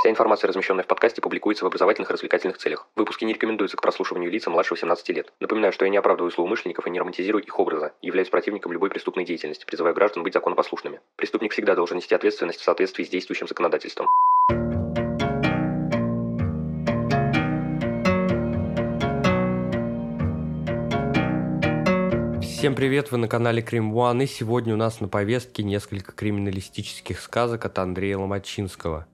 Вся информация, размещенная в подкасте, публикуется в образовательных и развлекательных целях. Выпуски не рекомендуются к прослушиванию лица младше 18 лет. Напоминаю, что я не оправдываю злоумышленников и не романтизирую их образа, являюсь противником любой преступной деятельности, призываю граждан быть законопослушными. Преступник всегда должен нести ответственность в соответствии с действующим законодательством. Всем привет, вы на канале Крим One, и сегодня у нас на повестке несколько криминалистических сказок от Андрея Ломачинского.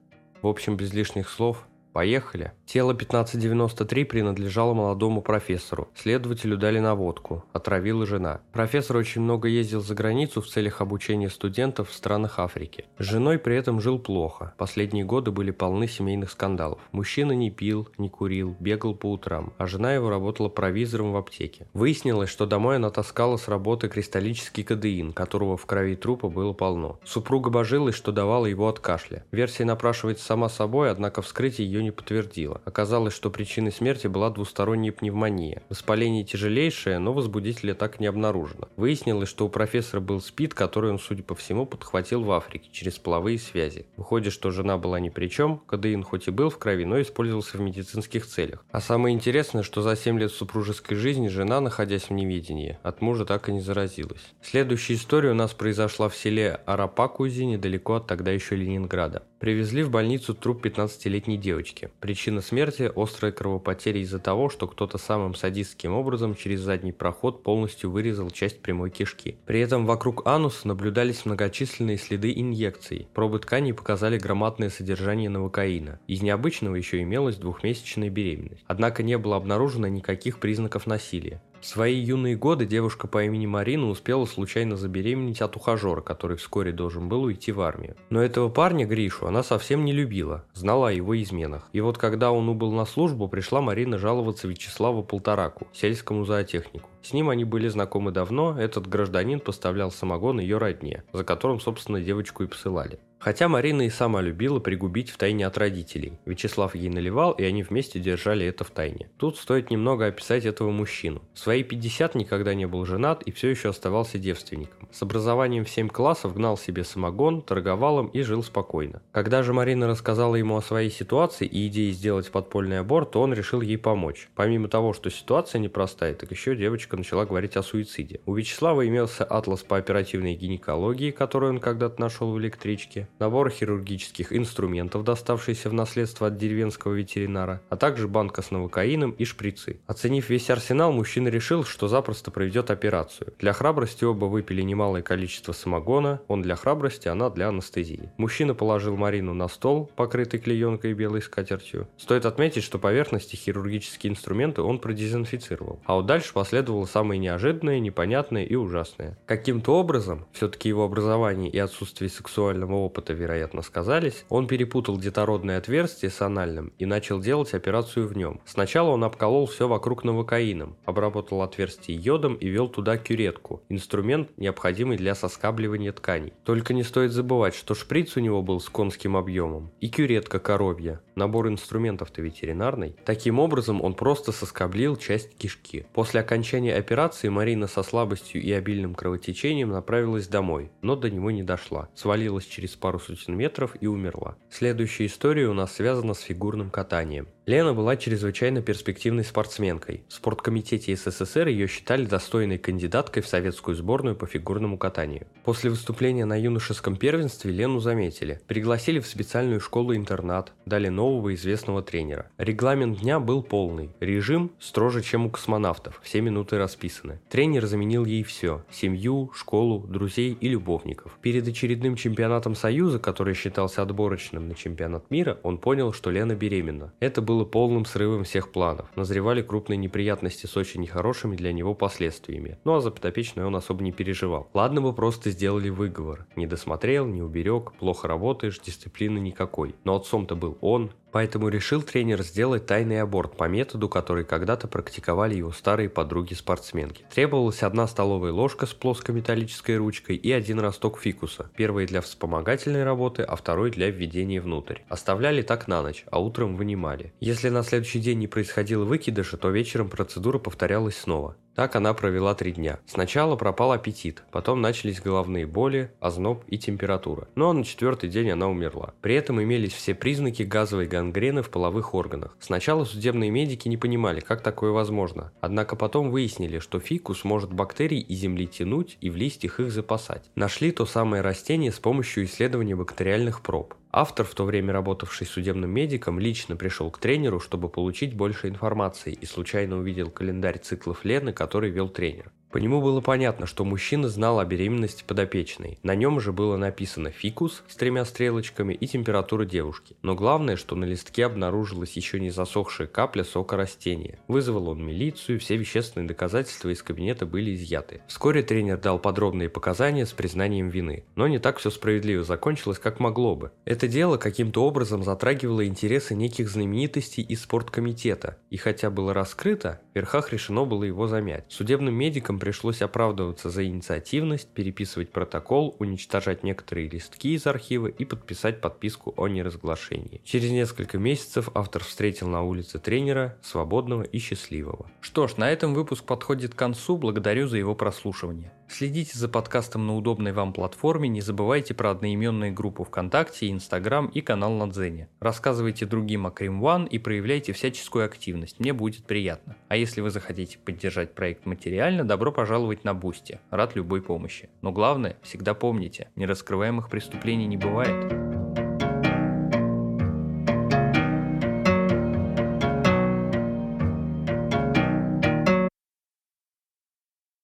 В общем, без лишних слов, Поехали. Тело 1593 принадлежало молодому профессору. Следователю дали наводку. Отравила жена. Профессор очень много ездил за границу в целях обучения студентов в странах Африки. С женой при этом жил плохо. Последние годы были полны семейных скандалов. Мужчина не пил, не курил, бегал по утрам, а жена его работала провизором в аптеке. Выяснилось, что домой она таскала с работы кристаллический кадеин, которого в крови трупа было полно. Супруга божилась, что давала его от кашля. Версия напрашивается сама собой, однако вскрытие ее не подтвердила. Оказалось, что причиной смерти была двусторонняя пневмония. Воспаление тяжелейшее, но возбудителя так не обнаружено. Выяснилось, что у профессора был СПИД, который он, судя по всему, подхватил в Африке через половые связи. Выходит, что жена была ни при чем, кадеин хоть и был в крови, но использовался в медицинских целях. А самое интересное, что за 7 лет супружеской жизни жена, находясь в неведении, от мужа так и не заразилась. Следующая история у нас произошла в селе Арапакузи, недалеко от тогда еще Ленинграда. Привезли в больницу труп 15-летней девочки. Причина смерти – острая кровопотеря из-за того, что кто-то самым садистским образом через задний проход полностью вырезал часть прямой кишки. При этом вокруг ануса наблюдались многочисленные следы инъекций. Пробы тканей показали громадное содержание новокаина. Из необычного еще имелась двухмесячная беременность. Однако не было обнаружено никаких признаков насилия. В свои юные годы девушка по имени Марина успела случайно забеременеть от ухажера, который вскоре должен был уйти в армию. Но этого парня, Гришу, она совсем не любила, знала о его изменах. И вот когда он убыл на службу, пришла Марина жаловаться Вячеславу Полтораку, сельскому зоотехнику. С ним они были знакомы давно, этот гражданин поставлял самогон ее родне, за которым, собственно, девочку и посылали. Хотя Марина и сама любила пригубить в тайне от родителей. Вячеслав ей наливал, и они вместе держали это в тайне. Тут стоит немного описать этого мужчину. В свои 50 никогда не был женат и все еще оставался девственником. С образованием в 7 классов гнал себе самогон, торговал им и жил спокойно. Когда же Марина рассказала ему о своей ситуации и идее сделать подпольный аборт, то он решил ей помочь. Помимо того, что ситуация непростая, так еще девочка начала говорить о суициде. У Вячеслава имелся атлас по оперативной гинекологии, который он когда-то нашел в электричке набор хирургических инструментов, доставшийся в наследство от деревенского ветеринара, а также банка с новокаином и шприцы. Оценив весь арсенал, мужчина решил, что запросто проведет операцию. Для храбрости оба выпили немалое количество самогона, он для храбрости, она для анестезии. Мужчина положил Марину на стол, покрытый клеенкой и белой скатертью. Стоит отметить, что поверхности хирургические инструменты он продезинфицировал. А вот дальше последовало самое неожиданное, непонятное и ужасное. Каким-то образом, все-таки его образование и отсутствие сексуального опыта вероятно, сказались, он перепутал детородное отверстие с анальным и начал делать операцию в нем. Сначала он обколол все вокруг новокаином, обработал отверстие йодом и вел туда кюретку, инструмент, необходимый для соскабливания тканей. Только не стоит забывать, что шприц у него был с конским объемом и кюретка коровья, набор инструментов-то ветеринарный. Таким образом, он просто соскоблил часть кишки. После окончания операции Марина со слабостью и обильным кровотечением направилась домой, но до него не дошла. Свалилась через пару сотен метров и умерла. Следующая история у нас связана с фигурным катанием. Лена была чрезвычайно перспективной спортсменкой. В спорткомитете СССР ее считали достойной кандидаткой в советскую сборную по фигурному катанию. После выступления на юношеском первенстве Лену заметили. Пригласили в специальную школу-интернат, дали нового известного тренера. Регламент дня был полный. Режим строже, чем у космонавтов. Все минуты расписаны. Тренер заменил ей все. Семью, школу, друзей и любовников. Перед очередным чемпионатом Союза, который считался отборочным на чемпионат мира, он понял, что Лена беременна. Это был было полным срывом всех планов. Назревали крупные неприятности с очень нехорошими для него последствиями. Ну а за подопечную он особо не переживал. Ладно бы просто сделали выговор. Не досмотрел, не уберег, плохо работаешь, дисциплины никакой. Но отцом-то был он, Поэтому решил тренер сделать тайный аборт по методу, который когда-то практиковали его старые подруги-спортсменки. Требовалась одна столовая ложка с плоской металлической ручкой и один росток фикуса. Первый для вспомогательной работы, а второй для введения внутрь. Оставляли так на ночь, а утром вынимали. Если на следующий день не происходило выкидыша, то вечером процедура повторялась снова. Так она провела три дня. Сначала пропал аппетит, потом начались головные боли, озноб и температура. Но на четвертый день она умерла. При этом имелись все признаки газовой гангрены в половых органах. Сначала судебные медики не понимали, как такое возможно. Однако потом выяснили, что фикус может бактерий из земли тянуть и в листьях их запасать. Нашли то самое растение с помощью исследования бактериальных проб. Автор, в то время работавший судебным медиком, лично пришел к тренеру, чтобы получить больше информации и случайно увидел календарь циклов Лены, который вел тренер. По нему было понятно, что мужчина знал о беременности подопечной. На нем же было написано фикус с тремя стрелочками и температура девушки. Но главное, что на листке обнаружилась еще не засохшая капля сока растения. Вызвал он милицию, все вещественные доказательства из кабинета были изъяты. Вскоре тренер дал подробные показания с признанием вины. Но не так все справедливо закончилось, как могло бы. Это дело каким-то образом затрагивало интересы неких знаменитостей из спорткомитета. И хотя было раскрыто, в верхах решено было его замять. Судебным медикам Сотрудникам пришлось оправдываться за инициативность, переписывать протокол, уничтожать некоторые листки из архива и подписать подписку о неразглашении. Через несколько месяцев автор встретил на улице тренера, свободного и счастливого. Что ж, на этом выпуск подходит к концу, благодарю за его прослушивание. Следите за подкастом на удобной вам платформе, не забывайте про одноименные группы ВКонтакте, Инстаграм и канал на Дзене. Рассказывайте другим о Crime One и проявляйте всяческую активность, мне будет приятно. А если вы захотите поддержать проект материально, добро пожаловать на Бусти, рад любой помощи. Но главное, всегда помните, нераскрываемых преступлений не бывает.